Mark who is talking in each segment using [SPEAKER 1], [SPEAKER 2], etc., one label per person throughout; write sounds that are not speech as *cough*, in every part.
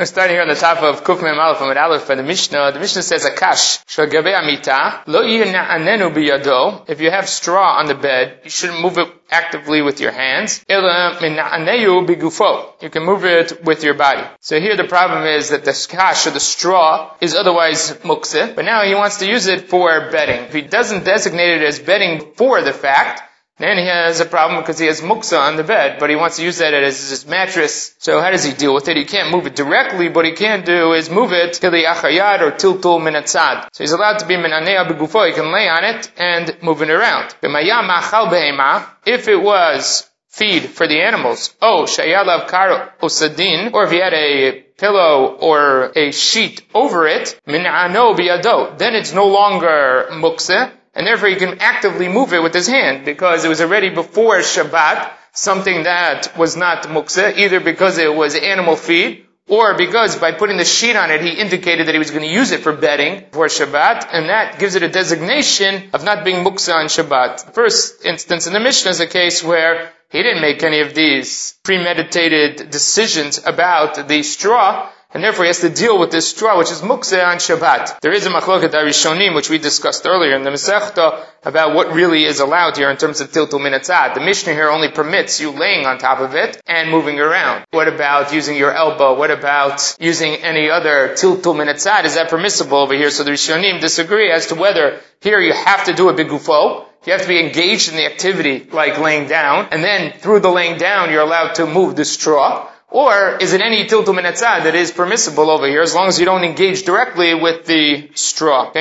[SPEAKER 1] We're starting here on the top of Kuf Mem Aleph Amid Aleph by the Mishnah. The Mishnah says, Akash, Shagabe Amita, Lo Anenu Biyado. If you have straw on the bed, you shouldn't move it actively with your hands. You can move it with your body. So here the problem is that the kash, or the straw, is otherwise mukse, but now he wants to use it for bedding. If he doesn't designate it as bedding for the fact, then he has a problem because he has muksa on the bed, but he wants to use that as his mattress. So how does he deal with it? He can't move it directly, but he can do is move it to the achayad or tiltul minatzad. So he's allowed to be minanea begufo, he can lay on it and move it around. If it was feed for the animals, oh, shayalav kar usadin, or if he had a pillow or a sheet over it, min'ano biyado, then it's no longer muksa, and therefore he can actively move it with his hand because it was already before Shabbat, something that was not muksa, either because it was animal feed or because by putting the sheet on it, he indicated that he was going to use it for bedding for Shabbat, and that gives it a designation of not being muksa on Shabbat. The first instance in the Mishnah is a case where he didn't make any of these premeditated decisions about the straw, and therefore he has to deal with this straw, which is mukzeh on Shabbat. There is a machloket arishonim, which we discussed earlier in the Masechta, about what really is allowed here in terms of tiltul minatzad. The Mishnah here only permits you laying on top of it and moving around. What about using your elbow? What about using any other tiltul minatzad? Is that permissible over here? So the Rishonim disagree as to whether here you have to do a bigufo, you have to be engaged in the activity like laying down, and then through the laying down you're allowed to move the straw, or is it any tiltul minatzad that is permissible over here as long as you don't engage directly with the straw? The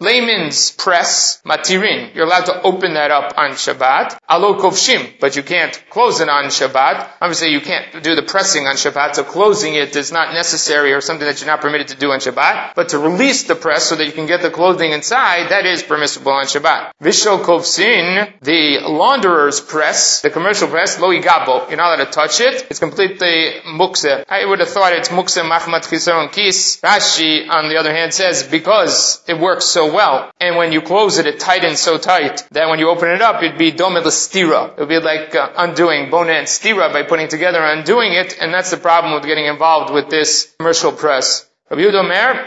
[SPEAKER 1] Layman's press, matirin. You're allowed to open that up on Shabbat. Alo kovshim, but you can't close it on Shabbat. Obviously, you can't do the pressing on Shabbat, so closing it is not necessary or something that you're not permitted to do on Shabbat. But to release the press so that you can get the clothing inside, that is permissible on Shabbat. Vishal kovsin, the launderer's press, the commercial press, lo igabo. You're not allowed to touch it. It's completely mukse. I would have thought it's mukse machmat chisaron kis. Rashi, on the other hand, says because it works so well. And when you close it, it tightens so tight that when you open it up, it'd be domid stira. It would be like uh, undoing bona and stira by putting together and undoing it, and that's the problem with getting involved with this commercial press. Rabbi Yudomer,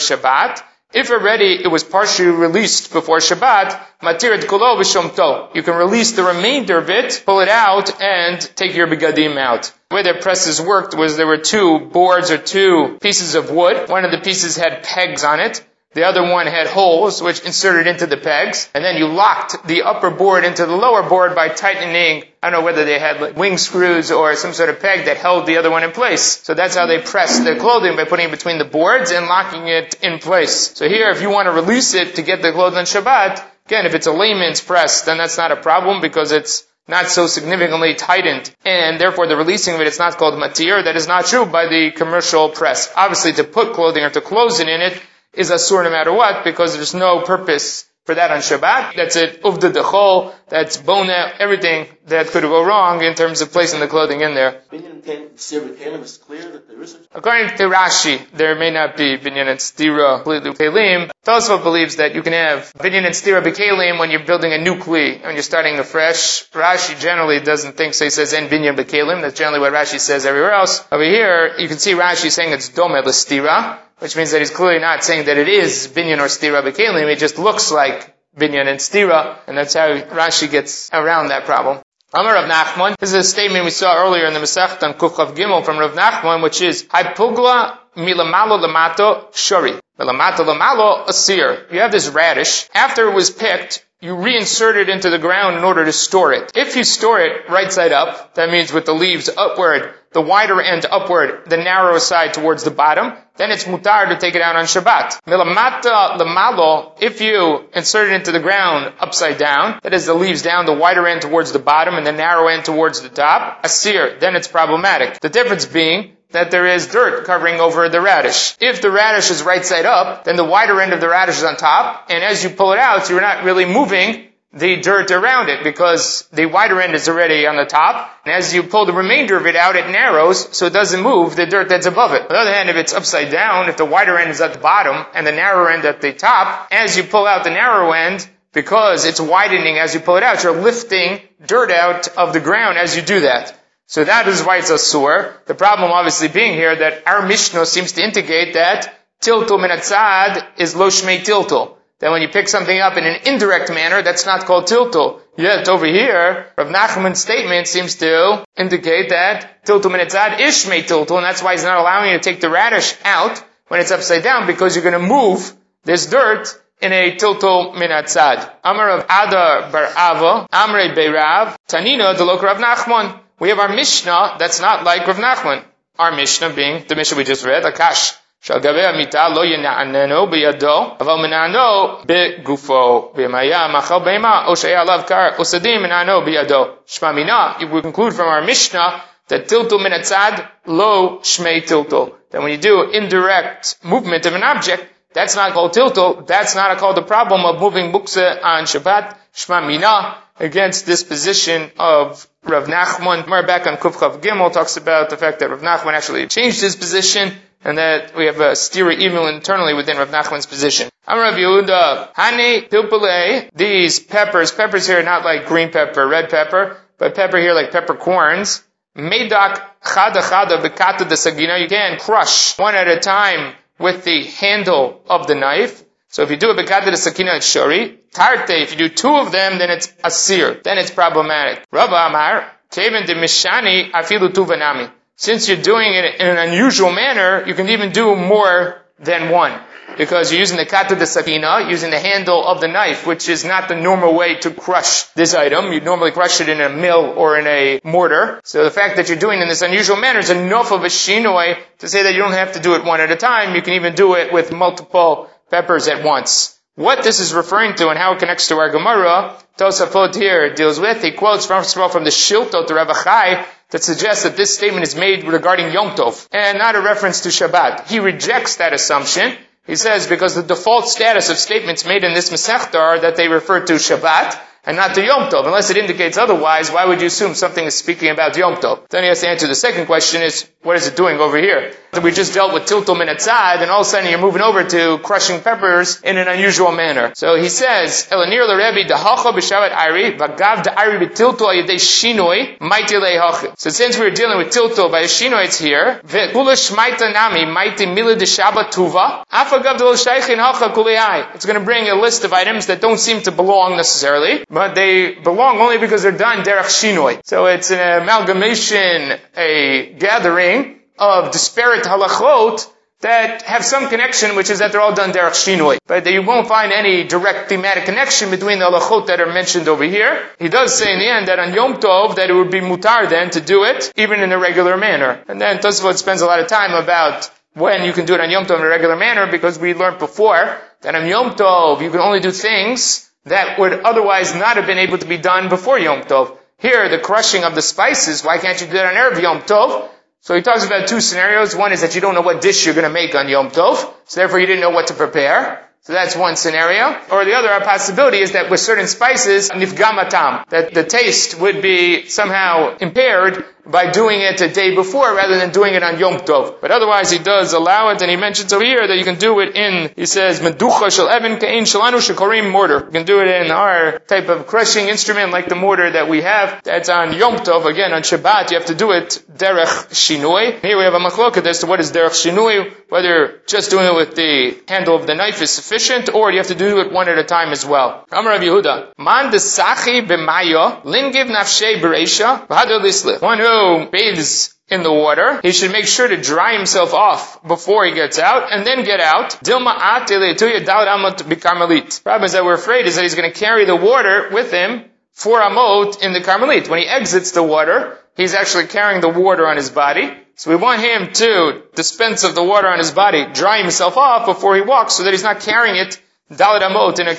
[SPEAKER 1] Shabbat, if already it was partially released before Shabbat, matirat kolo v'shomto. You can release the remainder of it, pull it out, and take your begadim out. The way their presses worked was there were two boards or two pieces of wood. One of the pieces had pegs on it. The other one had holes which inserted into the pegs, and then you locked the upper board into the lower board by tightening, I don't know whether they had like wing screws or some sort of peg that held the other one in place. So that's how they pressed the clothing by putting it between the boards and locking it in place. So here, if you want to release it to get the clothing on Shabbat, again, if it's a layman's press, then that's not a problem because it's not so significantly tightened, and therefore the releasing of it is not called matir. That is not true by the commercial press. Obviously, to put clothing or to close it in it is asur no matter what because there's no purpose for that on Shabbat. That's it, uvda dechol, that's bona, everything that could go wrong in terms of placing the clothing in there. According to Rashi, there may not be binyan and stira kelim. Tosfot believes that you can have binyan and stira bekalim when you're building a new kli, when you're starting afresh. Rashi generally doesn't think so. He says en binyan bekalim. That's generally what Rashi says everywhere else. Over here, you can see Rashi saying it's dome stira which means that he's clearly not saying that it is binyan or stira bekalim. It just looks like binyan and stira, and that's how Rashi gets around that problem. Amar Rav Nachman. This is a statement we saw earlier in the Masech on Kufchav Gimel from Rav Nachman, which is Haipugla milamalo lamato shori. Milamato lamalo asir. You have this radish. After it was picked, you reinsert it into the ground in order to store it. If you store it right side up, that means with the leaves upward, the wider end upward, the narrow side towards the bottom, then it's mutar to take it out on Shabbat. Milamata lamalo, if you insert it into the ground upside down, that is the leaves down, the wider end towards the bottom and the narrow end towards the top, asir, then it's problematic. The difference being that there is dirt covering over the radish. If the radish is right side up, then the wider end of the radish is on top, and as you pull it out, you're not really moving the dirt around it because the wider end is already on the top. And as you pull the remainder of it out, it narrows so it doesn't move the dirt that's above it. On the other hand, if it's upside down, if the wider end is at the bottom and the narrow end at the top, as you pull out the narrow end, because it's widening as you pull it out, you're lifting dirt out of the ground as you do that. So that is why it's a sur. The problem obviously being here that our Mishnah seems to indicate that tiltul minatzad is lo shmei tiltul. That when you pick something up in an indirect manner, that's not called tiltul. Yet over here, Rav Nachman's statement seems to indicate that tiltul minatzad is shmei tiltul, and that's why he's not allowing you to take the radish out when it's upside down, because you're going to move this dirt in a tiltul minatzad. Amar of Ada bar Ava, Amre Beirav, Tanina the delok Rav Nachman. We have our Mishnah that's not like Rav Nachman. Our Mishnah being the Mishnah we just read, Akash. שעל גבי המיטה לא ינעננו בידו, אבל מנענו בגופו, במאיה, מאכל בהמה, או שהיה עליו קר, או סדים, מנענו בידו. שמע מינה, if we conclude from our Mishnah, that tiltul min atzad lo shmei tiltul. Then when you do indirect movement of an object, that's not called tiltul, that's not called the problem of moving muksa on Shabbat, shma mina, against this position of Rav Nachman. We're back on Kufchav Gimel talks about the fact that Rav Nachman actually changed his position and that we have a stira evil internally within Rav Nachman's position. I'm Rav Yehuda. Hani pilpule, these peppers, peppers here not like green pepper, red pepper, but pepper here like peppercorns. Medak chada chada bekata de sagina, you can crush one at a time with the handle of the knife. So if you do a bekata de sakina, it's shori. Tarte, if you do two of them, then it's asir. Then it's problematic. Rabba Amar, Kevin de Mishani, afilu tuvanami. Since you're doing it in an unusual manner, you can even do more than one because you're using the kata de sakina, using the handle of the knife, which is not the normal way to crush this item. You'd normally crush it in a mill or in a mortar. So the fact that you're doing it in this unusual manner is enough of a shinoi to say that you don't have to do it one at a time. You can even do it with multiple peppers at once. What this is referring to and how it connects to our Gemara, Tosafot here deals with. He quotes from, from the Shiltot to Ravachai that suggests that this statement is made regarding Yom Tov and not a reference to Shabbat. He rejects that assumption he says, because the default status of statements made in this Masechta are that they refer to Shabbat, and not to Yom Tov. Unless it indicates otherwise, why would you assume something is speaking about Yom Tov? Then he has to answer the second question is, what is it doing over here? We just dealt with tiltum and etzad, and all of a sudden you're moving over to crushing peppers in an unusual manner. So he says, Elanir l'Rebbe dahacha b'shavat ari, v'gav da'ari b'tilto ayadei shinoi, maiti le'hachi. So since we're dealing with tilto by shinoi, it's here, shmaita nami, mila It's going to bring a list of items that don't seem to belong necessarily, but they belong only because they're done derech shinoi. So it's an amalgamation, a gathering of disparate halachot that have some connection, which is that they're all done derech shinoi. But you won't find any direct thematic connection between the halachot that are mentioned over here. He does say in the end that on Yom Tov that it would be mutar then to do it, even in a regular manner. And then Tosfot spends a lot of time about when you can do it on Yom Tov in a regular manner, because we learned before that on Yom Tov you can only do things that would otherwise not have been able to be done before Yom Tov. Here, the crushing of the spices, why can't you do that on Erev Yom Tov? So he talks about two scenarios. One is that you don't know what dish you're going to make on Yom Tov, so therefore you didn't know what to prepare. So that's one scenario. Or the other possibility is that with certain spices, nifgamatam, that the taste would be somehow impaired by doing it a day before rather than doing it on Yom Tov. But otherwise he does allow it and he mentions over here that you can do it in, he says, meducha shel even kain shalanu shekorim mortar. You can do it in our type of crushing instrument like the mortar that we have. That's on Yom Tov. Again, on Shabbat you have to do it derech shinui. Here we have a machloket as to what is derech shinui, whether just doing it with the handle of the knife is sufficient or you have to do it one at a time as well. Amar Yehuda, man desachi b'mayo, lingiv nafshei bereisha, one who bathes in the water, he should make sure to dry himself off before he gets out, and then get out. Problem is that we're afraid is that he's going to carry the water with him for a Amot in the Carmelit. When he exits the water, he's actually carrying the water on his body. So we want him to dispense of the water on his body, dry himself off before he walks so that he's not carrying it Dalit Amot in a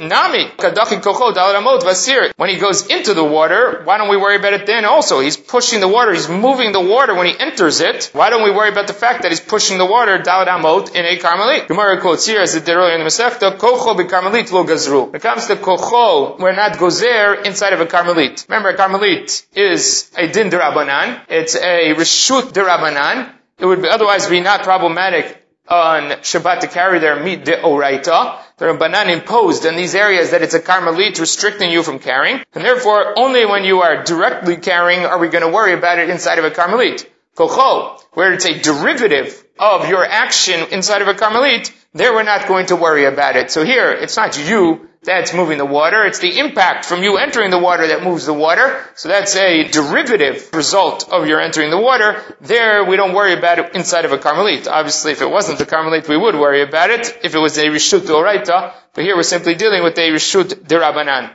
[SPEAKER 1] Nami, Kadachi Kocho, Dalit Amot. When he goes into the water, why don't we worry about it then also? He's pushing the water, he's moving the water when he enters it. Why don't we worry about the fact that he's pushing the water, Dalit Amot, in a Carmelit? Gemara quotes here, as it did earlier in the Masechta, Kocho be Carmelit lo Gazru. When it comes to Kocho, we're not Gozer inside of a Carmelit. Remember, a Carmelit is a Din Derabanan. It's a reshut derabanan. It would otherwise be not problematic on Shabbat to carry their meat de oraita. The Rabbanan imposed in these areas that it's a karmelit restricting you from carrying, and therefore only when you are directly carrying are we going to worry about it inside of a karmelit. Kocho, where it's a derivative of your action inside of a karmelit, there we're not going to worry about it. So here, it's not you that's moving the water. It's the impact from you entering the water that moves the water. So that's a derivative result of your entering the water. There, we don't worry about it inside of a Carmelite. Obviously, if it wasn't a Carmelite, we would worry about it. If it was a Rishut Doraita, but here we're simply dealing with a Rishut Derabanan.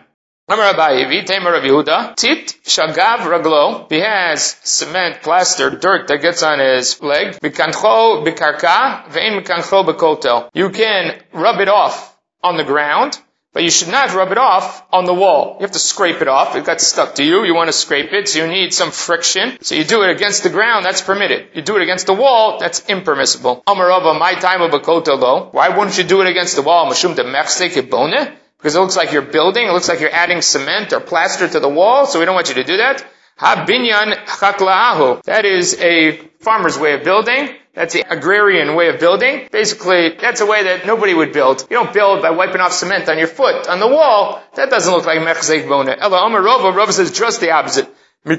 [SPEAKER 1] Amar Abaye, of Yehuda, Tit Shagav Raglo, he has cement, plaster, dirt that gets on his leg, Bikancho Bikarka, Vein. You can rub it off on the ground, but you should not rub it off on the wall. You have to scrape it off. It got stuck to you. You want to scrape it, so you need some friction. So you do it against the ground, that's permitted. You do it against the wall, that's impermissible. Amarava, my time of though. Why wouldn't you do it against the wall? Mashum de bone? Because it looks like you're building, it looks like you're adding cement or plaster to the wall, so we don't want you to do that. Ha binyan chakla'ahu. That is a farmer's way of building. That's the agrarian way of building. Basically, that's a way that nobody would build. You don't build by wiping off cement on your foot, on the wall. That doesn't look like mechzek bona. Ella Omer Rova, Rova says just the opposite. You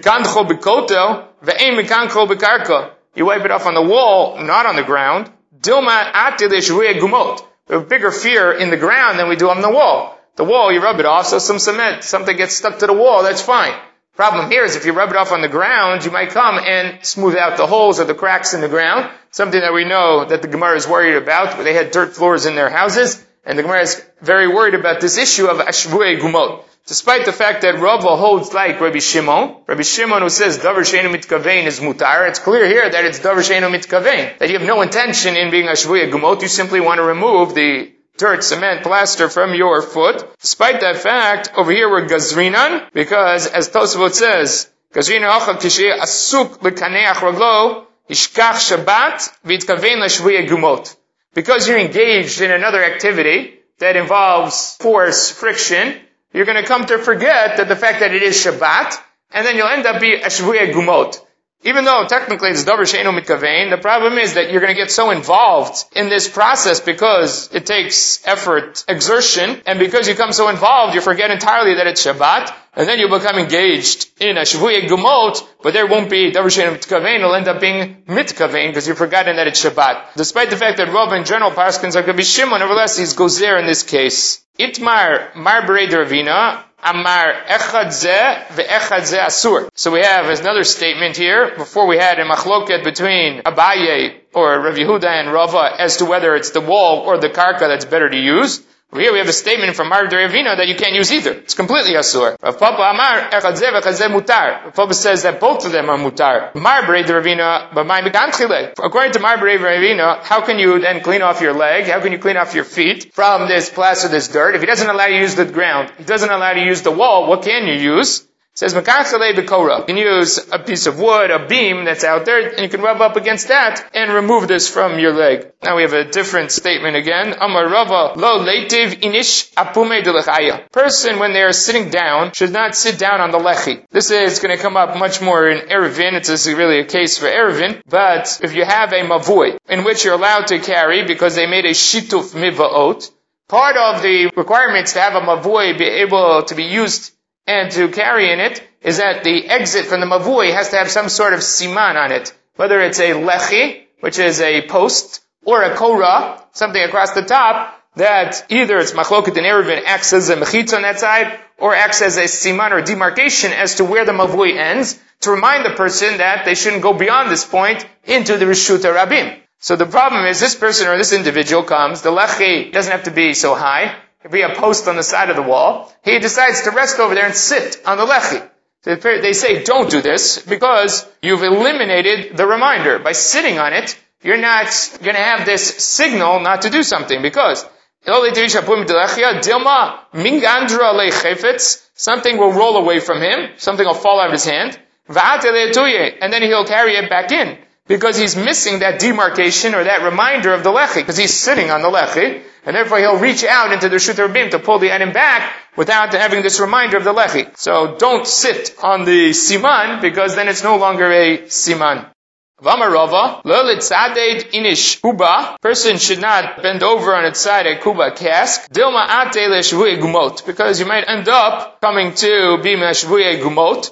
[SPEAKER 1] wipe it off on the wall, not on the ground. Dilma atilish gumot. We have bigger fear in the ground than we do on the wall. The wall, you rub it off, so some cement, something gets stuck to the wall, that's fine. Problem here is if you rub it off on the ground, you might come and smooth out the holes or the cracks in the ground. Something that we know that the Gemara is worried about. They had dirt floors in their houses, and the Gemara is very worried about this issue of ashvuei gumot. Despite the fact that Rava holds like Rabbi Shimon, Rabbi Shimon who says davar sheinu mitkavein is mutar, it's clear here that it's davar sheinu mitkavein, that you have no intention in being ashvuei gumot, you simply want to remove the dirt, cement, plaster from your foot. Despite that fact, over here we're gazrinan, because as Tosafot says, gazrinan achal kishe asuk lekaneach raglo, ishkach shabbat, v'itkavein l'shvuya gumot. Because you're engaged in another activity that involves force, friction, you're going to come to forget that the fact that it is Shabbat, and then you'll end up being a Gumot. Even though technically it's davar sheinu mitkavein, the problem is that you're going to get so involved in this process because it takes effort, exertion, and because you become so involved, you forget entirely that it's Shabbat, and then you become engaged in a shavuya gumot, but there won't be davar sheinu mitkavein, it'll end up being mitkavein because you've forgotten that it's Shabbat. Despite the fact that Rav in general Parskins are going to be Shimon, nevertheless he's goes there in this case. Itmar mar Ravina, Amar asur. So we have another statement here. Before we had a machloket between Abaye or Rav Yehuda and Rava as to whether it's the wall or the karka that's better to use. Here we have a statement from Mar Ravina that you can't use either. It's completely asur. Rav Papa Amar echadzeh v'echadzeh mutar. Rav Papa says that both of them are mutar. Mar Ravina, but my According to Mar Ravina, how can you then clean off your leg? How can you clean off your feet from this plaster, this dirt? If he doesn't allow you to use the ground, he doesn't allow you to use the wall, what can you use? Says Makachale Bekora. You can use a piece of wood, a beam that's out there, and you can rub up against that and remove this from your leg. Now we have a different statement again. Amar Rava Lo Leitiv Inish Apume Delechaya. Person when they are sitting down should not sit down on the lechi. This is going to come up much more in Erevin. It's really a case for Erevin. But if you have a mavui in which you're allowed to carry because they made a shituf mivaot, part of the requirements to have a mavui be able to be used and to carry in it is that the exit from the mavui has to have some sort of siman on it. Whether it's a lechi, which is a post, or a korah, something across the top, that either it's machloket and erevin acts as a mechitz on that side, or acts as a siman or demarcation as to where the mavui ends, to remind the person that they shouldn't go beyond this point into the rishuta rabim. So the problem is this person or this individual comes, the lechi doesn't have to be so high, could be a post on the side of the wall. He decides to rest over there and sit on the lechi. They say, don't do this because you've eliminated the reminder. By sitting on it, you're not going to have this signal not to do something because something will roll away from him, something will fall out of his hand, and then he'll carry it back in because he's missing that demarcation or that reminder of the lechi because he's sitting on the lechi and therefore he'll reach out into the Shut Bim to pull the item back without having this reminder of the Lechi. So don't sit on the Siman, because then it's no longer a Siman. Vamarova, lelitzaded inish kuba. Person should not bend over on its side a kuba cask. Dilma gumot. Because you might end up coming to be meshvuye gumot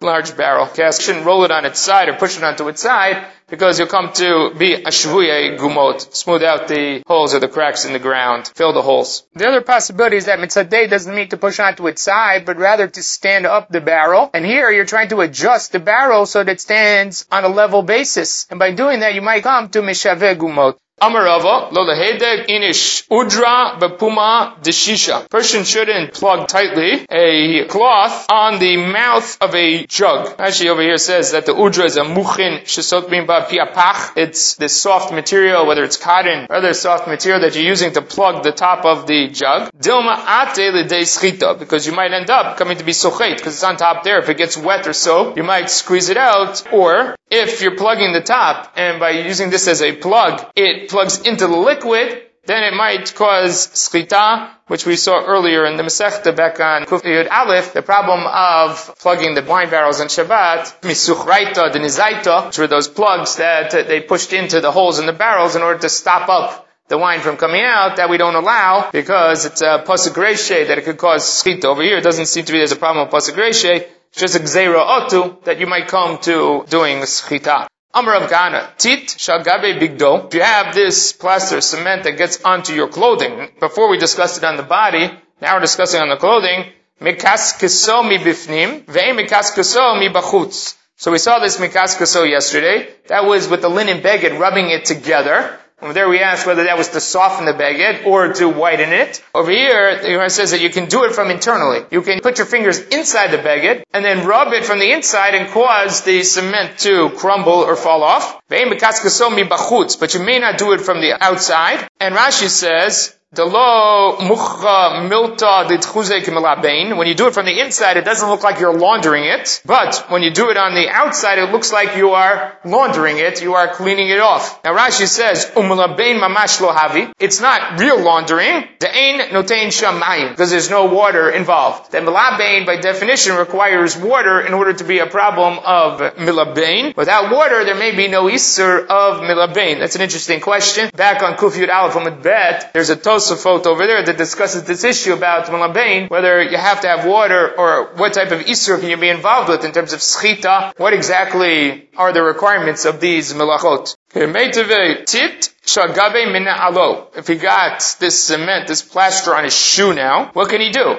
[SPEAKER 1] large barrel cask. Shouldn't roll it on its side or push it onto its side because you'll come to be a shvuye gumot, smooth out the holes or the cracks in the ground, fill the holes. The other possibility is that mitzadeh doesn't mean to push onto its side, but rather to stand up the barrel. And here you're trying to adjust the barrel so that it stands on a level basis. And by doing that, you might come to mishaveh gumot. Amarava, lo inish, udra bepuma deshisha. Person shouldn't plug tightly a cloth on the mouth of a jug. Actually over here says that the udra is a muchin shesot bimba piapach. It's this soft material, whether it's cotton or other soft material that you're using to plug the top of the jug. Dilma ate l'dei schita, because you might end up coming to be sochet, because it's on top there. If it gets wet or so, you might squeeze it out, or if you're plugging the top, and by using this as a plug, it plugs into the liquid, then it might cause skita, which we saw earlier in the Masechta back on Kuf Yud Aleph, the problem of plugging the wine barrels on Shabbat, misuchraita, denizaita, which were those plugs that they pushed into the holes in the barrels in order to stop up the wine from coming out that we don't allow because it's a pasuk that it could cause skita. Over here, it doesn't seem to be there's a problem with pasuk just a gzeira otu that you might come to doing schita. Amar of Ghana, tit shagabe bigdo. If you have this plaster cement that gets onto your clothing, before we discussed it on the body, now we're discussing on the clothing, mikaskiso mi bifnim, mikaskiso mi bachutz. So we saw this mikaskiso yesterday. That was with the linen beged rubbing it together. Over there we asked whether that was to soften the beged or to whiten it. Over here, the Gemara says that you can do it from internally. You can put your fingers inside the beged and then rub it from the inside and cause the cement to crumble or fall off. But you may not do it from the outside. And Rashi says, when you do it from the inside, it doesn't look like you're laundering it. But when you do it on the outside, it looks like you are laundering it. You are cleaning it off. Now Rashi says, umm mamash lo havi. It's not real laundering. Because there's no water involved. The milabain, by definition, requires water in order to be a problem of milabain. Without water, there may be no isser of milabain. That's an interesting question. Back on Kufiyut Aleph Bet, there's a toast Tosafot over there that discusses this issue about Malabain, whether you have to have water or what type of Isur can you be involved with in terms of Schita, what exactly are the requirements of these Melachot. If he got this cement, this plaster on his shoe now, what can he do?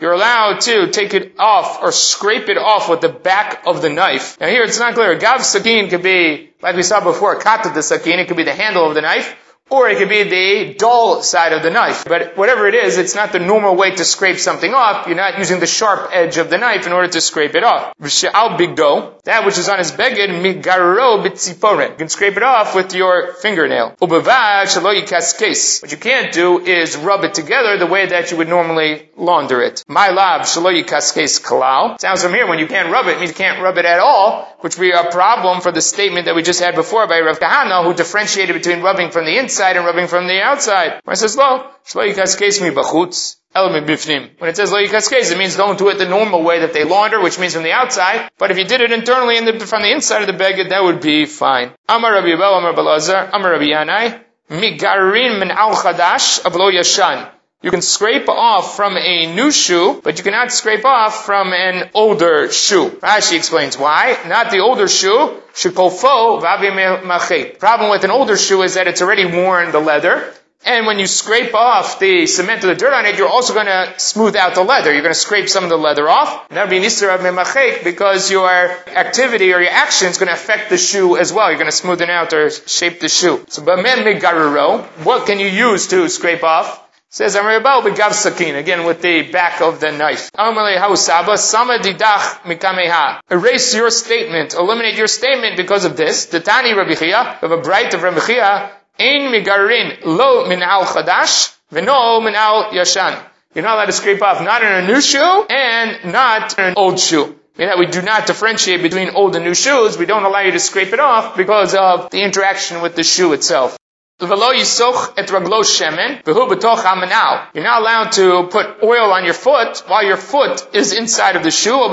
[SPEAKER 1] You're allowed to take it off or scrape it off with the back of the knife. Now here it's not clear. Gav sakin could be, like we saw before, kata the sakin. It could be the handle of the knife or it could be the dull side of the knife. But whatever it is, it's not the normal way to scrape something off. You're not using the sharp edge of the knife in order to scrape it off. That which is on his beged. You can scrape it off with your fingernail. What you can't do is rub it together the way that you would normally launder it. My lab. Sounds from here, when you can't rub it, you can't rub it at all, which would be a problem for the statement that we just had before by Rav Kahana, who differentiated between rubbing from the inside inside and rubbing from the outside. When it says lo, shlo yikaskes mi bachutz, bifnim. When it says lo yikaskes, it means don't do it the normal way that they launder, which means from the outside. But if you did it internally the, from the inside of the beged, that would be fine. Amar Rabbi Yabel, Amar Balazar, Amar Rabbi Yanai, migarin min al chadash avlo yashan. You can scrape off from a new shoe, but you cannot scrape off from an older shoe. Rashi explains why. Not the older shoe. Shikofo Problem with an older shoe is that it's already worn the leather. And when you scrape off the cement or the dirt on it, you're also going to smooth out the leather. You're going to scrape some of the leather off. And that would be nisar of because your activity or your action is going to affect the shoe as well. You're going to smooth it out or shape the shoe. So, what can you use to scrape off? Says Amribal begav sakin, again with the back of the knife. Erase your statement, eliminate your statement because of this. The Tani Rabbi Chia, of a bright of Rabbi Chia, Ein migarin lo min al chadash, v'no min al yashan. You're not allowed to scrape off not in a new shoe and not in an old shoe. Meaning that we do not differentiate between old and new shoes. We don't allow you to scrape it off because of the interaction with the shoe itself. You're not allowed to put oil on your foot while your foot is inside of the shoe or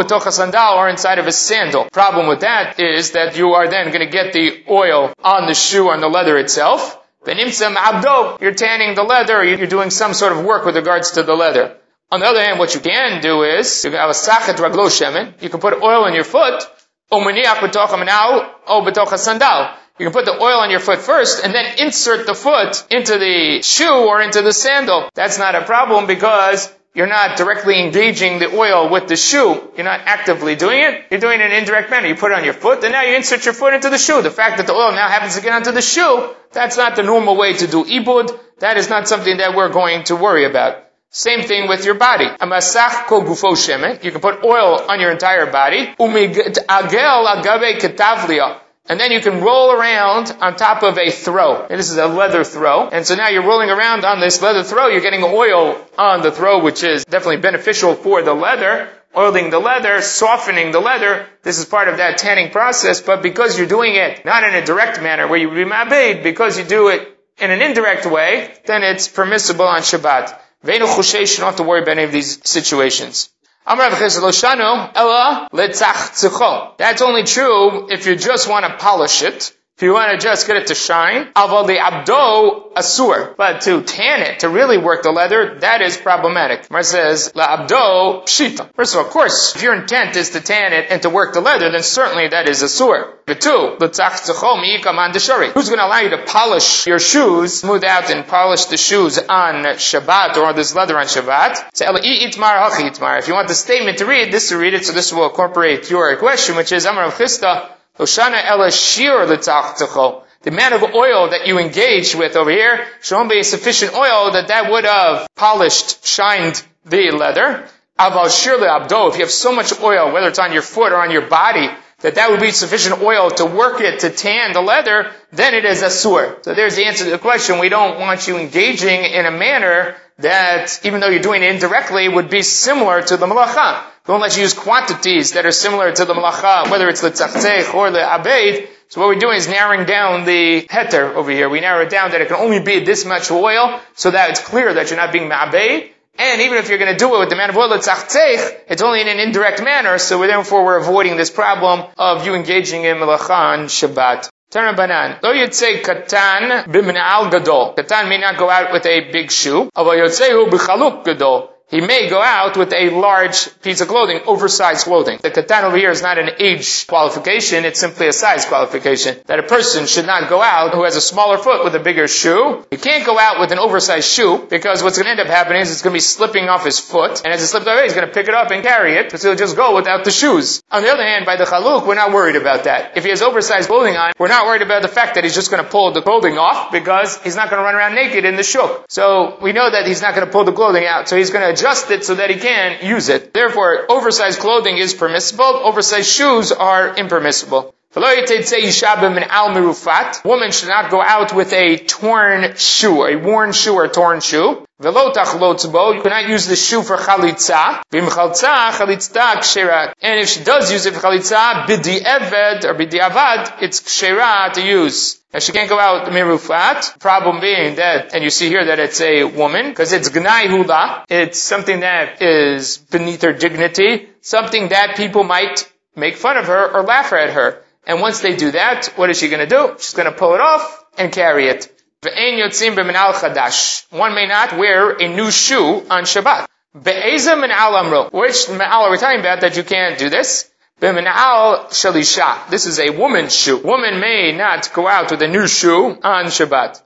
[SPEAKER 1] or inside of a sandal. Problem with that is that you are then going to get the oil on the shoe, on the leather itself. You're tanning the leather, you're doing some sort of work with regards to the leather. On the other hand, what you can do is, you can have a sachet raglo shemen, you can put oil on your foot, sandal. You can put the oil on your foot first and then insert the foot into the shoe or into the sandal. That's not a problem because you're not directly engaging the oil with the shoe. You're not actively doing it. You're doing it in an indirect manner. You put it on your foot, and now you insert your foot into the shoe. The fact that the oil now happens to get onto the shoe, that's not the normal way to do ibud. That is not something that we're going to worry about. Same thing with your body. Amasach kol gufo. You can put oil on your entire body. Agabe ketavlia and then you can roll around on top of a throw. And this is a leather throw. And so now you're rolling around on this leather throw, you're getting oil on the throw, which is definitely beneficial for the leather. Oiling the leather, softening the leather. This is part of that tanning process, but because you're doing it not in a direct manner where you would be mabed, because you do it in an indirect way, then it's permissible on Shabbat. You don't have to worry about any of these situations. That's only true if you just want to polish it. If you want to just get it to shine, aval abdo asur. But to tan it, to really work the leather, that is problematic. Mar says, la abdo pshita. First of all, of course, if your intent is to tan it and to work the leather, then certainly that is asur. But two, who's going to allow you to polish your shoes, smooth out and polish the shoes on Shabbat or this leather on Shabbat? If you want the statement to read, this to read it, so this will incorporate your question, which is Amar of Oshana ela shir The amount of oil that you engaged with over here should only be sufficient oil that that would have polished, shined the leather. Aval shir abdo. If you have so much oil, whether it's on your foot or on your body, that that would be sufficient oil to work it to tan the leather, then it is asur. So there's the answer to the question. We don't want you engaging in a manner that, even though you're doing it indirectly, would be similar to the malacha. Don't let you use quantities that are similar to the malacha, whether it's the tzachtzech or the abeid. So what we're doing is narrowing down the heter over here. We narrow it down that it can only be this much oil, so that it's clear that you're not being ma'abeid. And even if you're going to do it with the man of oil, tzachtzech, it's only in an indirect manner, so we therefore we're avoiding this problem of you engaging in malacha on Shabbat. Turn banan. Lo yotzei katan b'minal gadol. Katan may not go out with a big shoe. Ava yotzehu b'chaluk gadol he may go out with a large piece of clothing, oversized clothing. The katan over here is not an age qualification, it's simply a size qualification. That a person should not go out who has a smaller foot with a bigger shoe. He can't go out with an oversized shoe because what's going to end up happening is it's going to be slipping off his foot, and as it slips away, he's going to pick it up and carry it, because he'll just go without the shoes. On the other hand, by the chaluk, we're not worried about that. If he has oversized clothing on, we're not worried about the fact that he's just going to pull the clothing off because he's not going to run around naked in the shuk. So we know that he's not going to pull the clothing out, so he's going to adjust it so that he can use it. Therefore, oversized clothing is permissible, oversized shoes are impermissible. Woman should not go out with a torn shoe, a worn shoe or torn shoe. You cannot use the shoe for chalitza. And if she does use it for chalitza, bidi eved or bidi avad, it's kshera to use. And she can't go out mirufat. Problem being that, and you see here that it's a woman, because it's gnai hula. It's something that is beneath her dignity, something that people might make fun of her or laugh at her. And once they do that, what is she going to do? She's going to pull it off and carry it. One may not wear a new shoe on Shabbat. Which me'al are we talking about that you can't do this? This is a woman's shoe. Woman may not go out with a new shoe on Shabbat.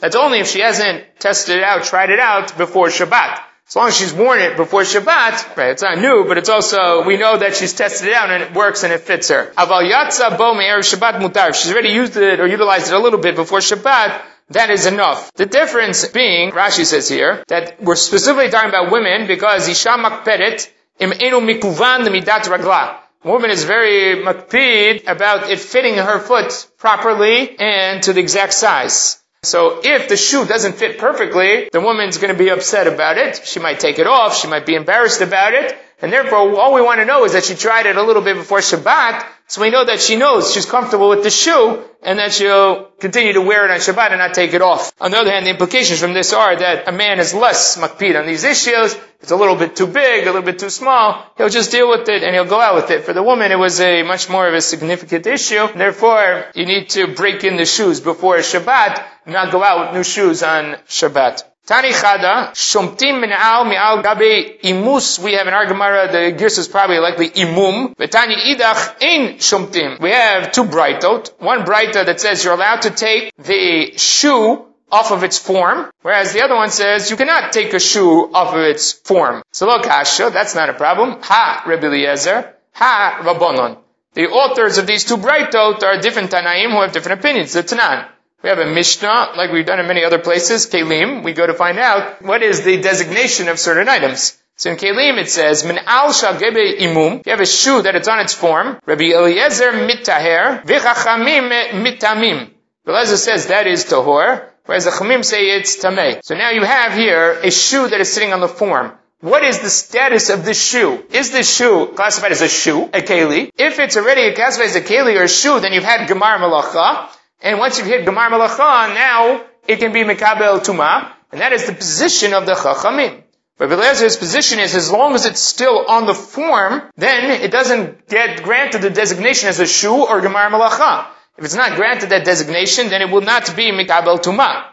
[SPEAKER 1] That's only if she hasn't tested it out, tried it out before Shabbat. As long as she's worn it before Shabbat, right, it's not new, but it's also, we know that she's tested it out and it works and it fits her. Shabbat mutar. She's already used it or utilized it a little bit before Shabbat, that is enough. The difference being, Rashi says here, that we're specifically talking about women because Isha makperet im enu mikuvan midat ragla. Woman is very makpid about it fitting her foot properly and to the exact size. So if the shoe doesn't fit perfectly, the woman's going to be upset about it. She might take it off. She might be embarrassed about it. And therefore, all we want to know is that she tried it a little bit before Shabbat, so we know that she knows she's comfortable with the shoe, and that she'll continue to wear it on Shabbat and not take it off. On the other hand, the implications from this are that a man is less makpid on these issues. It's a little bit too big, a little bit too small. He'll just deal with it and he'll go out with it. For the woman, it was a much more of a significant issue. Therefore, you need to break in the shoes before Shabbat, and not go out with new shoes on Shabbat. Tani Chada, Shomtim Min'al Mi'al Gabe Imus, we have in our Gemara, the Girs is probably likely Imum. Tani Idach Ein Shomtim. We have two brightot. One brighta that says you're allowed to take the shoe off of its form, whereas the other one says you cannot take a shoe off of its form. So look, Asha, that's not a problem. Ha, Rebbe Eliezer. Ha, Rabbonon. The authors of these two brightot are different Tanaim who have different opinions. The Tanan. We have a Mishnah, like we've done in many other places, Kalim. We go to find out what is the designation of certain items. So in Kalim it says, Min al shagebe imum. You have a shoe that it's on its form. Rabbi Eliezer mitaher, v'chachamim mitamim. Eliezer says that is tahor, whereas the chamim say it's tameh. So now you have here a shoe that is sitting on the form. What is the status of this shoe? Is this shoe classified as a shoe, a keli? If it's already classified as a keli or a shoe, then you've had gemar malacha. And once you've hit Gemar Malacha, now it can be Mekabel Tuma, and that is the position of the Chachamim. Rabbi Eliezer, position is as long as it's still on the form, then it doesn't get granted the designation as a shu or Gemar Malacha. If it's not granted that designation, then it will not be Mikabel Tuma.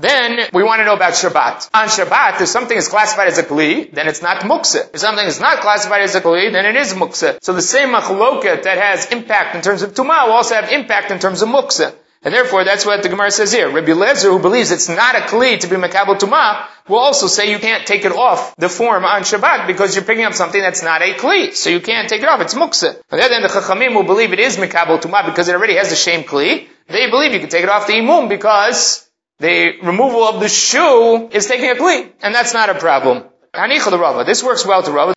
[SPEAKER 1] Then we want to know about Shabbat. On Shabbat, if something is classified as a kli, then it's not muksa. If something is not classified as a kli, then it is muksa. So the same machloket that has impact in terms of tuma will also have impact in terms of muksa. And therefore, that's what the Gemara says here. Rabbi Lezer, who believes it's not a kli to be makabel tuma, will also say you can't take it off the form on Shabbat because you're picking up something that's not a kli. So you can't take it off. It's muksa. On the other hand, the Chachamim will believe it is makabel tuma because it already has the shame kli. They believe you can take it off the imum because the removal of the shoe is taking a kli. And that's not a problem. The Rava. This works well to Rava.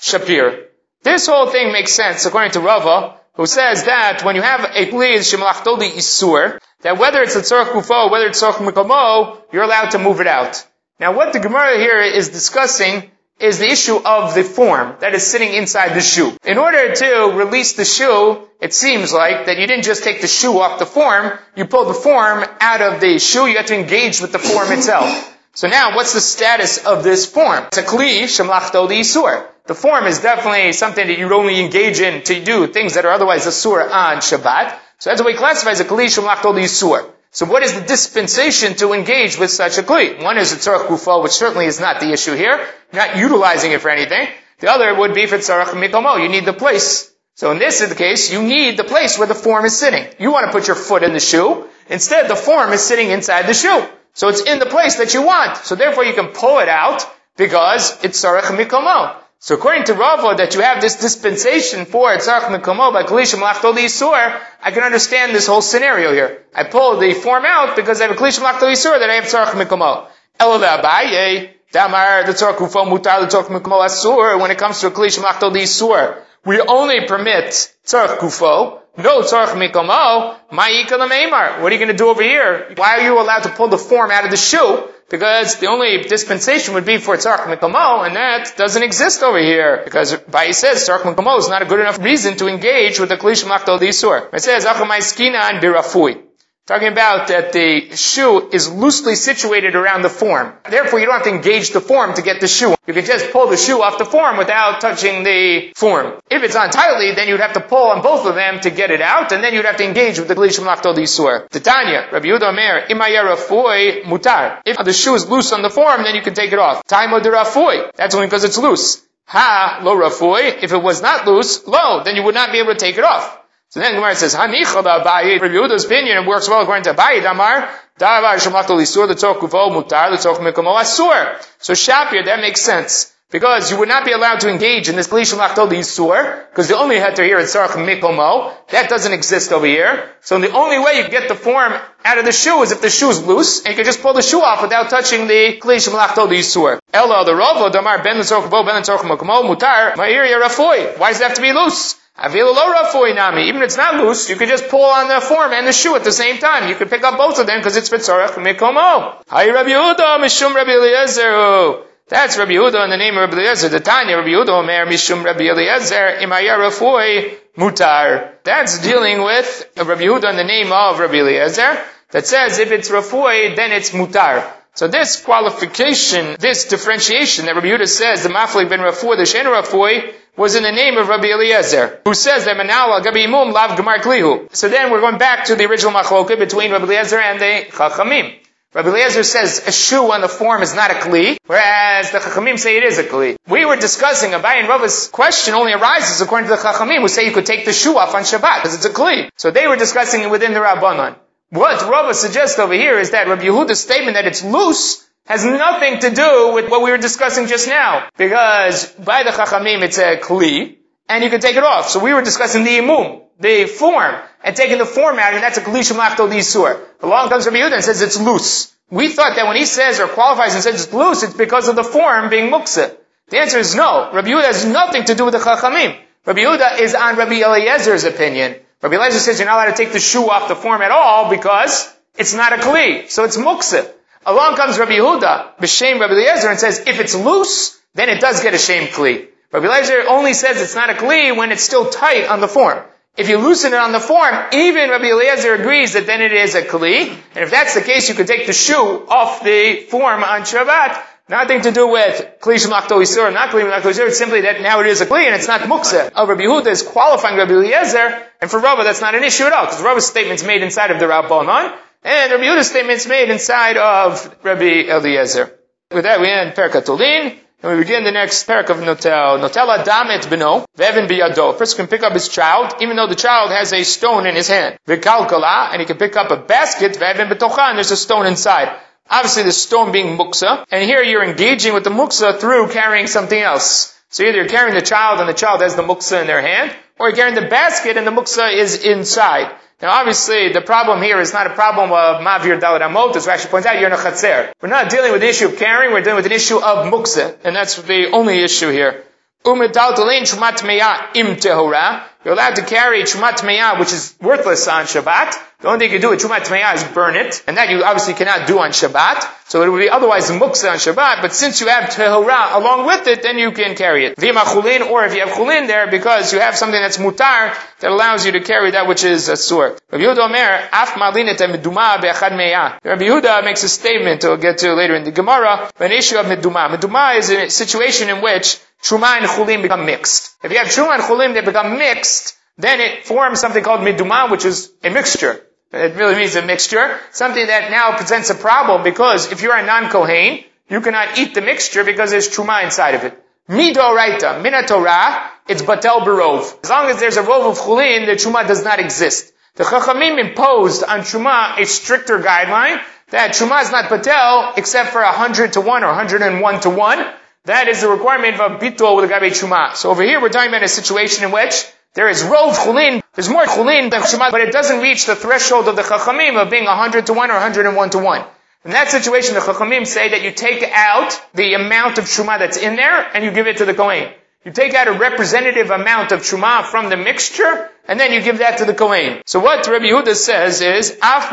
[SPEAKER 1] Shapir. This whole thing makes sense according to Rava, who says that when you have a plea shemalachtoli isur, that whether it's a tzorch kufo, whether it's tzorch mikomo, you're allowed to move it out. Now what the Gemara here is discussing is the issue of the form that is sitting inside the shoe. In order to release the shoe, it seems like that you didn't just take the shoe off the form, you pulled the form out of the shoe, you had to engage with the form itself. So now, what's the status of this form? It's a kli shemlachto isur. The form is definitely something that you only engage in to do things that are otherwise asur on Shabbat. So that's what we classify as a kli shemlachto isur. So what is the dispensation to engage with such a kli? One is a tzarech kufa, which certainly is not the issue here. You're not utilizing it for anything. The other would be for tzarech mikomo. You need the place. So in this case, you need the place where the form is sitting. You want to put your foot in the shoe. Instead, the form is sitting inside the shoe. So it's in the place that you want. So therefore you can pull it out because it's Sarach Mikomo. So according to Rava, that you have this dispensation for Tzarech Mikomo by Kalishim Lachtoli Yisur, I can understand this whole scenario here. I pull the form out because I have a Kalishim Lachtoli Yisur that I have Tzarech Mikomo. Ela Abaye, Damar, the Tzarech Ufo Mutar, the Tzarech Mikomo Asur, when it comes to a Kalishim Lachtoli Yisur, we only permit Tzarech Kufo, no tzarech mikomo, ma'ika What are you going to do over here? Why are you allowed to pull the form out of the shoe? Because the only dispensation would be for tzarech mikomo, and that doesn't exist over here. Because Bai says tzarech mikomo is not a good enough reason to engage with the klish machto disur. It says achamai skina and birafui. Talking about that the shoe is loosely situated around the form. Therefore, you don't have to engage the form to get the shoe. You can just pull the shoe off the form without touching the form. If it's on tightly, then you'd have to pull on both of them to get it out, and then you'd have to engage with the glishim lachto disur. Titania, Rabbi Yehuda Omer, imayerafui mutar. If the shoe is loose on the form, then you can take it off. Taimo derafui. That's only because it's loose. Ha, lo rafui. If it was not loose, lo, then you would not be able to take it off. So then Gemara says, Hanicha da Abaye, Rabbi Yehuda's opinion, it works well according to Abaye, Damar, Davar Shemachto Lisur, the Tzok Kuvo Mutar, the Tzok Mikomo Asur. So Shapir, that makes sense. Because you would not be allowed to engage in this Glishim Lachtol Yisur, because the only heter here is Sarach Mikomo. That doesn't exist over here. So the only way you get the form out of the shoe is if the shoe is loose, and you can just pull the shoe off without touching the Glishim Lachtol Yisur. Ella, the Rovo, Damar, Ben Tzok Kuvo, Ben Tzok Mikomo, Mutar, Ma'ir Yarafoi. Why does it have to be loose? Even if it's not loose, you could just pull on the form and the shoe at the same time. You could pick up both of them because it's Vitzorach Mikomo. Hi Rabbi Yehuda, Mishum Rabbi Eliezer. That's Rabbi Yehuda in the name of Rabbi Eliezer. The Tanya Rabbi Yehuda Omer Mishum Rabbi Eliezer Imaya Rafui eh? Mutar. That's dealing with Rabbi Yehuda in the name of Rabbi Eliezer. That says if it's Rafui, eh, then it's Mutar. So this qualification, this differentiation that Rabbi Yehuda says, the Maflik ben Rafui, the Shen Rafui, eh, was in the name of Rabbi Eliezer, who says that Manala Gabi Imum Lav Gemar Klihu. So then we're going back to the original machloket between Rabbi Eliezer and the Chachamim. Rabbi Eliezer says a shoe on the form is not a kli, whereas the Chachamim say it is a kli. We were discussing Abaye and Rava's question only arises according to the Chachamim who say you could take the shoe off on Shabbat because it's a kli. So they were discussing it within the Rabbanon. What Rava suggests over here is that Rabbi Yehuda's statement that it's loose has nothing to do with what we were discussing just now. Because by the Chachamim it's a kli, and you can take it off. So we were discussing the imum, the form, and taking the form out, and that's a kli shemachto disur. Along comes Rabbi Yehuda and says it's loose. We thought that when he says or qualifies and says it's loose, it's because of the form being muksa. The answer is no. Rabbi Yehuda has nothing to do with the Chachamim. Rabbi Yehuda is on Rabbi Eliezer's opinion. Rabbi Eliezer says you're not allowed to take the shoe off the form at all because it's not a kli. So it's muksa. Along comes Rabbi Yehuda, b'shem Rabbi Eliezer, and says, if it's loose, then it does get a shame kli. Rabbi Eliezer only says it's not a kli when it's still tight on the form. If you loosen it on the form, even Rabbi Eliezer agrees that then it is a kli. And if that's the case, you could take the shoe off the form on Shabbat. Nothing to do with kli shemakto isur, not kli shemakto isur. It's simply that now it is a kli and it's not muksa. Oh, uh, Rabbi Yehuda is qualifying Rabbi Eliezer, and for Rabbi that's not an issue at all, because Rabbi's statement's made inside of the Rabbanon. And Rabbi Yehuda's statement's made inside of Rabbi Eliezer. With that, we end Perkatolin, and we begin the next parak of Notel. Adam et beno, vevin biyado. A person can pick up his child, even though the child has a stone in his hand. Vikalkala, and he can pick up a basket, vevin betocha, and there's a stone inside. Obviously the stone being muksa, and here you're engaging with the muksa through carrying something else. So either you're carrying the child and the child has the muksa in their hand, or you're carrying the basket and the muksa is inside. Now obviously the problem here is not a problem of Mavir Dalit Amot, as Rashi points out, you're in a chatzer. We're not dealing with the issue of carrying, we're dealing with an issue of muksa, and that's the only issue here. Umm Chumat im tehora. You're allowed to carry Chumat Me'ah, which is worthless on Shabbat. The only thing you can do with Chumat Me'ah is burn it, and that you obviously cannot do on Shabbat. So it would be otherwise muksa on Shabbat, but since you have Tehora along with it, then you can carry it. Vima Chulin, or if you have Chulin there, because you have something that's mutar, that allows you to carry that which is a. Rabbi Yehuda Omer, Af Malinet Meduma Be'achad Me'ah. Rabbi Yehuda makes a statement, we'll get to later in the Gemara, an issue of Meduma. Meduma is a situation in which Truma and Chulim become mixed. If you have Truma and Chulim, they become mixed, then it forms something called Miduma, which is a mixture. It really means a mixture. Something that now presents a problem because if you're a non-Kohen, you cannot eat the mixture because there's Truma inside of it. Midoraita, Minatorah, it's Batel Barov. As long as there's a rov of Chulin, the Truma does not exist. The Chachamim imposed on Truma a stricter guideline that Truma is not Batel except for 100 to 1 or 101 to 1. That is the requirement of bittul with the gabe chuma. So over here we're talking about a situation in which there is rov chulin, there's more chulin than chuma, but it doesn't reach the threshold of the chachamim of being 100 to 1 or 101 to 1. In that situation, the chachamim say that you take out the amount of chuma that's in there and you give it to the kohen. You take out a representative amount of chuma from the mixture, and then you give that to the kohen. So what Rabbi Yehuda says is, af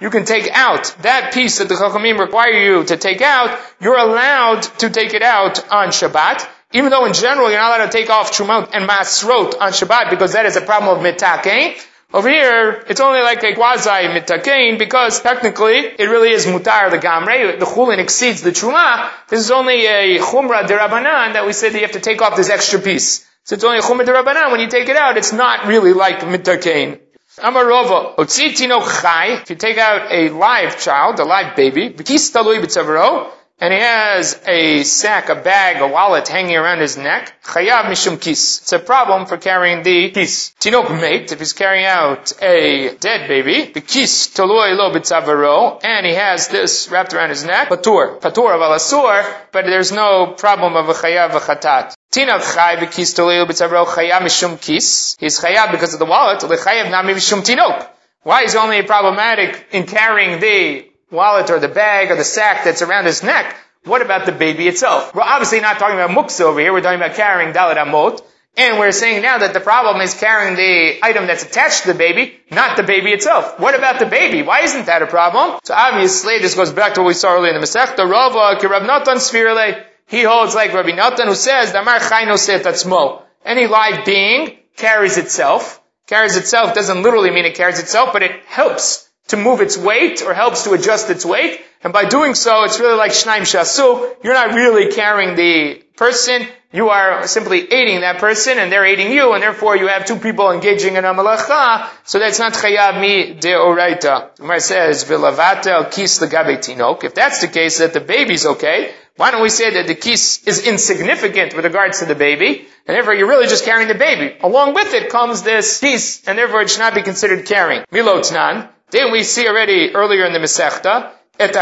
[SPEAKER 1] you can take out that piece that the Chachamim require you to take out, you're allowed to take it out on Shabbat, even though in general you're not allowed to take off Trumot and Masrot on Shabbat because that is a problem of Mitakein. Over here, it's only like a quasi mitakein because technically it really is mutar the gamre. The chulin exceeds the truma. This is only a chumra derabanan that we say that you have to take off this extra piece. So it's only a chumra derabanan. When you take it out, it's not really like mitakein. Amarova, otzitino chai, if you take out a live child, a live baby, b'kis talui b'tzavaro, and he has a sack, a bag, a wallet hanging around his neck, chayav mishum kis. It's a problem for carrying the kis. Tinok mate, if he's carrying out a dead baby, the kis toloi lo bitzavaro, and he has this wrapped around his neck, patur, patur of alasur, but there's no problem of a chayav a chatat. Tinok chay b'kis toloi lo bitzavaro chayav mishum kis. He's chayav because of the wallet, lechayav nami mishum tinok. Why is only problematic in carrying the wallet or the bag or the sack that's around his neck, what about the baby itself? We're obviously not talking about muksa over here. We're talking about carrying dalit amot. And we're saying now that the problem is carrying the item that's attached to the baby, not the baby itself. What about the baby? Why isn't that a problem? So obviously, this goes back to what we saw earlier in the Masechta. Rava, Kirab Natan Svirele, he holds like Rabbi Natan who says, Damar Chayno Tatzmo. Any live being carries itself. Carries itself doesn't literally mean it carries itself, but it helps to move its weight or helps to adjust its weight. And by doing so, it's really like Shnaim Shasu. You're not really carrying the person. You are simply aiding that person and they're aiding you and therefore you have two people engaging in a malacha. So that's not chayav mi de oraita. Gemara says, Vilavatel kis legabe tinok. If that's the case that the baby's okay, why don't we say that the kis is insignificant with regards to the baby, and therefore you're really just carrying the baby. Along with it comes this kis, and therefore it should not be considered carrying. Milotnan, didn't we see already earlier in the Masechta, et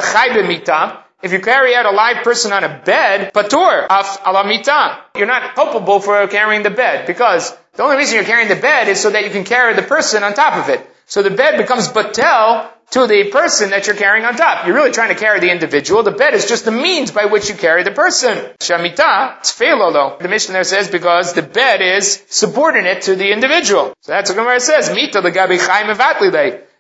[SPEAKER 1] mita, if you carry out a live person on a bed, patur, af alamita, you're not culpable for carrying the bed, because the only reason you're carrying the bed is so that you can carry the person on top of it. So the bed becomes batel to the person that you're carrying on top. You're really trying to carry the individual. The bed is just the means by which you carry the person. Shamita, though. The Mishnah there says because the bed is subordinate to the individual. So that's what Gemara says. Mita the gabi chaim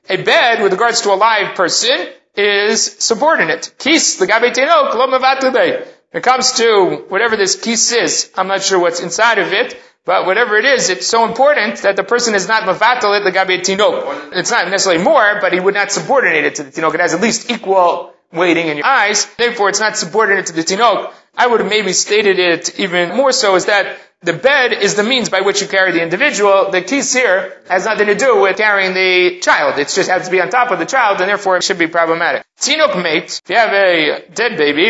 [SPEAKER 1] a bed, with regards to a live person, is subordinate. Kis, the gabe tenok, lo When it comes to whatever this kis is, I'm not sure what's inside of it, but whatever it is, it's so important that the person is not mavatal it the gabe tinok. It's not necessarily more, but he would not subordinate it to the tinok. It has at least equal weighting in your eyes. Therefore, it's not subordinate to the tinok. I would have maybe stated it even more so is that the bed is the means by which you carry the individual. The kis here has nothing to do with carrying the child. It just has to be on top of the child, and therefore it should be problematic. Tinok mate, if you have a dead baby,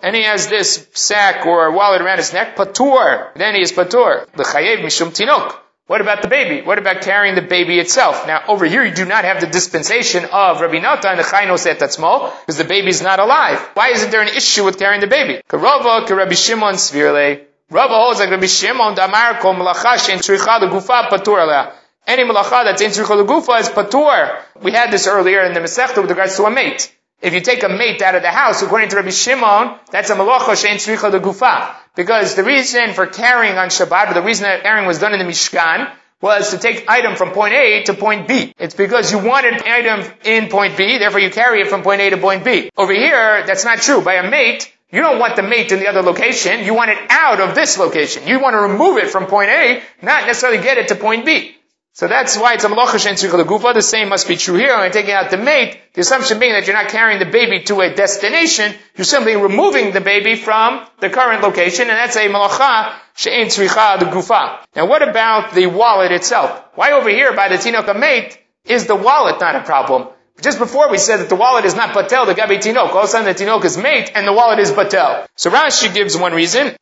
[SPEAKER 1] and he has this sack or wallet around his neck, patur, then he is patur. The chayev mishum tinok. What about the baby? What about carrying the baby itself? Now, over here, you do not have the dispensation of Rabbi Nata and the Chaynos et Tatzmo, because the baby is not alive. Why isn't there an issue with carrying the baby? Karova, Rabbi Shimon Svirle, Rabbi holds like Rabbi Shimon Damar kol malacha shein tzricha legufa patur. Any malacha that's in tzricha Gufa is patur. We had this earlier in the Masechta with regards to a mate. If you take a mate out of the house, according to Rabbi Shimon, that's a malacha shein tzricha legufa. Because the reason for carrying on Shabbat, or the reason that carrying was done in the Mishkan, was to take item from point A to point B. It's because you wanted an item in point B, therefore you carry it from point A to point B. Over here, that's not true. By a mate, you don't want the mate in the other location. You want it out of this location. You want to remove it from point A, not necessarily get it to point B. So that's why it's a malacha shen gufa. The same must be true here. When taking out the mate, the assumption being that you're not carrying the baby to a destination, you're simply removing the baby from the current location, and that's a malacha she'en tzricha the gufa. Now what about the wallet itself? Why over here by the tinoka mate is the wallet not a problem? Just before we said that the wallet is not patel, the gabi tinok. All of a sudden the tinok is mate and the wallet is patel. So Rashi gives one reason.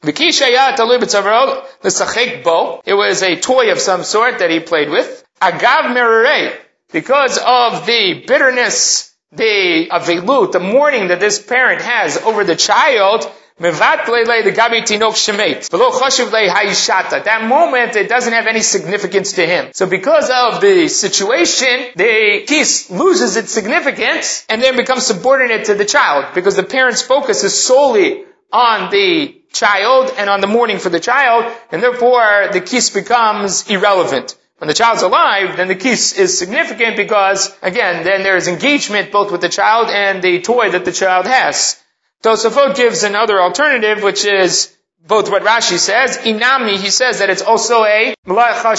[SPEAKER 1] Bo. It was a toy of some sort that he played with. Agav merere. Because of the bitterness, the avilut, the mourning that this parent has over the child, that moment, it doesn't have any significance to him. So because of the situation, the kis loses its significance and then becomes subordinate to the child because the parent's focus is solely on the child and on the mourning for the child, and therefore the kis becomes irrelevant. When the child's alive, then the kis is significant because, again, then there is engagement both with the child and the toy that the child has. Tosafot gives another alternative, which is both what Rashi says, inami, he says that it's also a malacha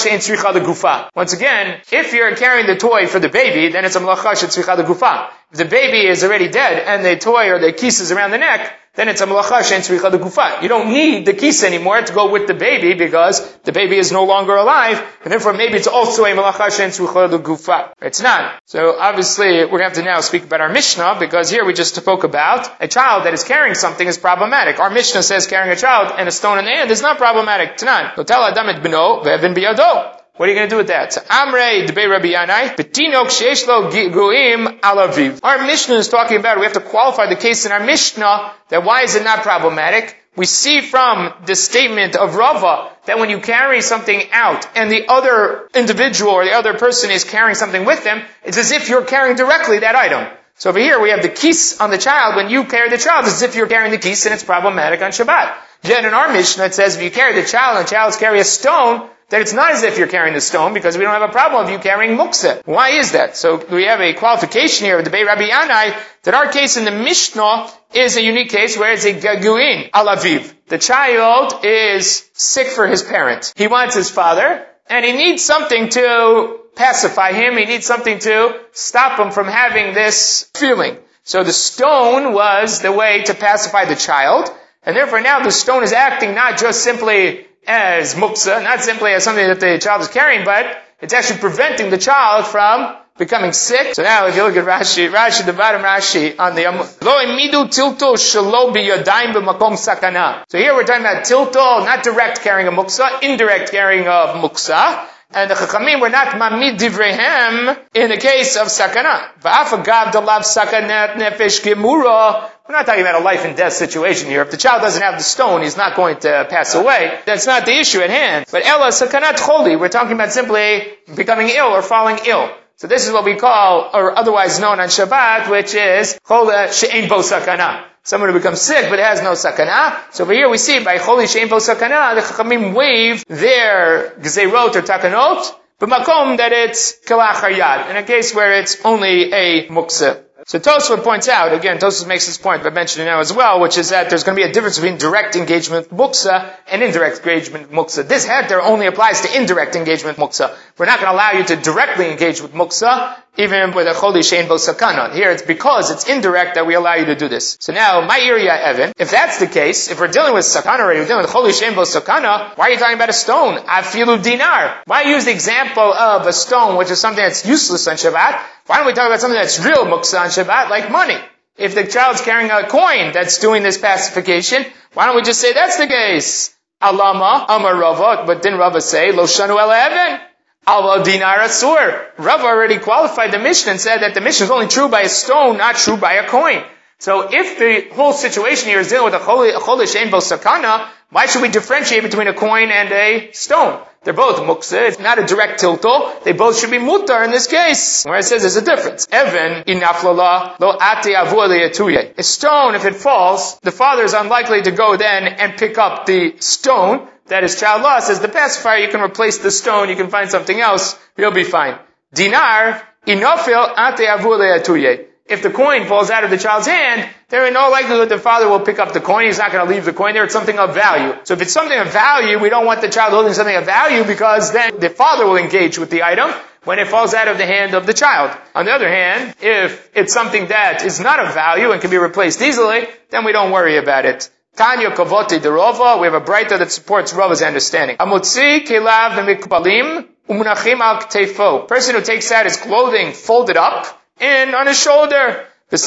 [SPEAKER 1] gufa. Once again, if you're carrying the toy for the baby, then it's a malacha gufa. If the baby is already dead and the toy or the kis is around the neck, then it's a malacha she'en tzricha de gufa. You don't need the kis anymore to go with the baby because the baby is no longer alive, and therefore maybe it's also a malacha she'en tzricha de gufa. It's not. So obviously we're going to have to now speak about our Mishnah because here we just spoke about a child that is carrying something is problematic. Our Mishnah says carrying a child and a stone in the hand is not problematic. Tanan. tell adam et beno ve'evin biyado. What are you going to do with that? So, Amrei debei Rabbi Yanai, betinok sheishlo guim alaviv. Our Mishnah is talking about, we have to qualify the case in our Mishnah, that why is it not problematic? We see from the statement of Rava that when you carry something out and the other individual or the other person is carrying something with them, it's as if you're carrying directly that item. So over here we have the kis on the child. When you carry the child, it's as if you're carrying the kis and it's problematic on Shabbat. Yet in our Mishnah it says if you carry the child and the child carry a stone, then it's not as if you're carrying the stone because we don't have a problem of you carrying muksa. Why is that? So we have a qualification here of the Bei Rabbi Yanai that our case in the Mishnah is a unique case where it's a gaguin alaviv. The child is sick for his parent. He wants his father and he needs something to pacify him. He needs something to stop him from having this feeling. So the stone was the way to pacify the child. And therefore now the stone is acting not just simply as muksa, not simply as something that the child is carrying, but it's actually preventing the child from becoming sick. So now if you look at Rashi, Rashi, the bottom Rashi on the Lo imidu tilto shalo biyadayim b'makom sakana. So here we're talking about tilto, not direct carrying of muksa, indirect carrying of muksa. And the Chachamim were not mamid divrehem in the case of sakana. Va'afagav dalav sakanat nefesh gemura. We're not talking about a life and death situation here. If the child doesn't have the stone, he's not going to pass away. That's not the issue at hand. But ella sakanat choli. We're talking about simply becoming ill or falling ill. So this is what we call, or otherwise known on Shabbat, which is chola she'en bo sakana someone who becomes sick but has no sakana. So over here we see by Choli Shein Po Sakana, the Chachamim waive their Gzeirot or Takanot, but Makom that it's Kalach Yad, in a case where it's only a Muksa. So Tosfot points out, again, Tosfot makes this point, but mentioned it now as well, which is that there's going to be a difference between direct engagement muksa and indirect engagement muksa. This heter only applies to indirect engagement muksa. We're not going to allow you to directly engage with muksa, even with a choli shein sakana. Here it's because it's indirect that we allow you to do this. So now, my area, Evan, if that's the case, if we're dealing with sakana already, we're dealing with choli shein sakana, why are you talking about a stone? Afilu dinar. Why use the example of a stone, which is something that's useless on Shabbat? Why don't we talk about something that's real muksa on Shabbat, like money? If the child's carrying a coin that's doing this pacification, why don't we just say that's the case? Alama, Amar Rava, but didn't Rava say, Lo Shanu Evan? Al dinar asur. Rava already qualified the Mishnah and said that the Mishnah is only true by a stone, not true by a coin. So if the whole situation here is dealing with a cholish ein sakana, why should we differentiate between a coin and a stone? They're both muksa. It's not a direct tilto. They both should be mutar in this case. Where it says there's a difference. Evan inaflala lo ate avu A stone, if it falls, the father is unlikely to go then and pick up the stone that is child law says the pacifier, you can replace the stone, you can find something else, you'll be fine. Dinar, inofil ate avu if the coin falls out of the child's hand, there is no likelihood the father will pick up the coin. He's not going to leave the coin there. It's something of value. So if it's something of value, we don't want the child holding something of value because then the father will engage with the item when it falls out of the hand of the child. On the other hand, if it's something that is not of value and can be replaced easily, then we don't worry about it. Tanya Kavoti de Rova, we have a Braita that supports Rova's understanding. Amutzi Kelav Mikbalim Umunachim al. Person who takes out his clothing folded up and on his shoulder. And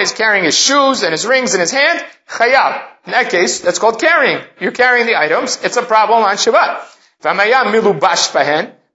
[SPEAKER 1] he's carrying his shoes and his rings in his hand. Chayav. In that case, that's called carrying. You're carrying the items. It's a problem on Shabbat.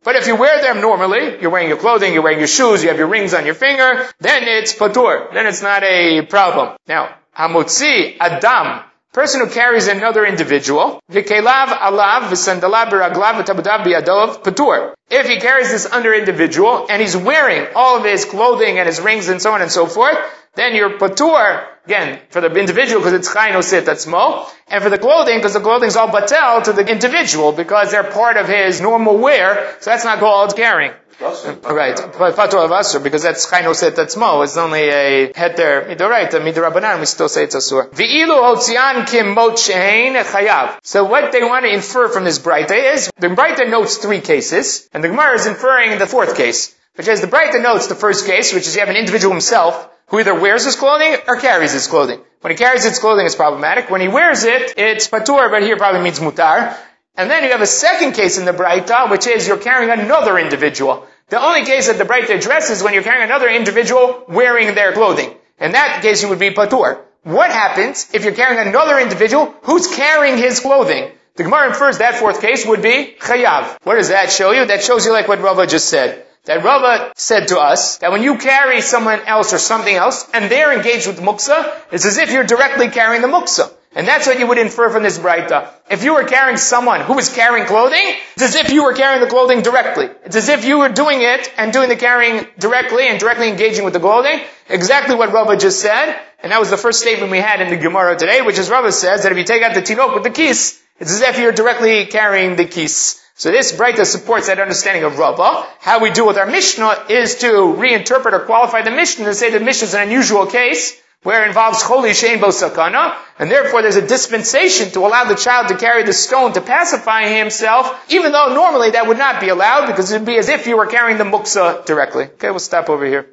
[SPEAKER 1] But if you wear them normally, you're wearing your clothing, you're wearing your shoes, you have your rings on your finger, then it's patur. Then it's not a problem. Now, hamutzi adam Person who carries another individual, v'kelav alav v'sandalav b'raglav v'tabadav b'yadov patur. If he carries this under individual and he's wearing all of his clothing and his rings and so on and so forth, then you're patur, again, for the individual because it's chayin osit atzmo, and for the clothing because the clothing is all batel to the individual because they're part of his normal wear, so that's not called carrying. *laughs* Right, patur of asur because that's chayin set atzmo. It's only a heter midoraita midorabanan. We still say it's asur. Hotzian kim chayav. So what they want to infer from this brayta is the brayta notes three cases, and the Gemara is inferring the fourth case, which is the brayta notes the first case, which is you have an individual himself who either wears his clothing or carries his clothing. When he carries his clothing, it's problematic. When he wears it, it's patur, but here probably means mutar. And then you have a second case in the Braita, which is you're carrying another individual. The only case that the Braita addresses is when you're carrying another individual wearing their clothing. In that case, you would be patur. What happens if you're carrying another individual who's carrying his clothing? The Gemara infers that fourth case would be chayav. What does that show you? That shows you like what Rava just said. That Rava said to us that when you carry someone else or something else and they're engaged with muksa, it's as if you're directly carrying the muksa. And that's what you would infer from this Braita. If you were carrying someone who was carrying clothing, it's as if you were carrying the clothing directly. It's as if you were doing it and doing the carrying directly and directly engaging with the clothing. Exactly what Rava just said. And that was the first statement we had in the Gemara today, which is Rava says that if you take out the tinok with the kis, it's as if you're directly carrying the kis. So this Breita supports that understanding of Rava. How we do with our Mishnah is to reinterpret or qualify the Mishnah and say the Mishnah is an unusual case where it involves Choli Shein Sakana, and therefore there's a dispensation to allow the child to carry the stone to pacify himself, even though normally that would not be allowed because it would be as if you were carrying the muksa directly. Okay, we'll stop over here.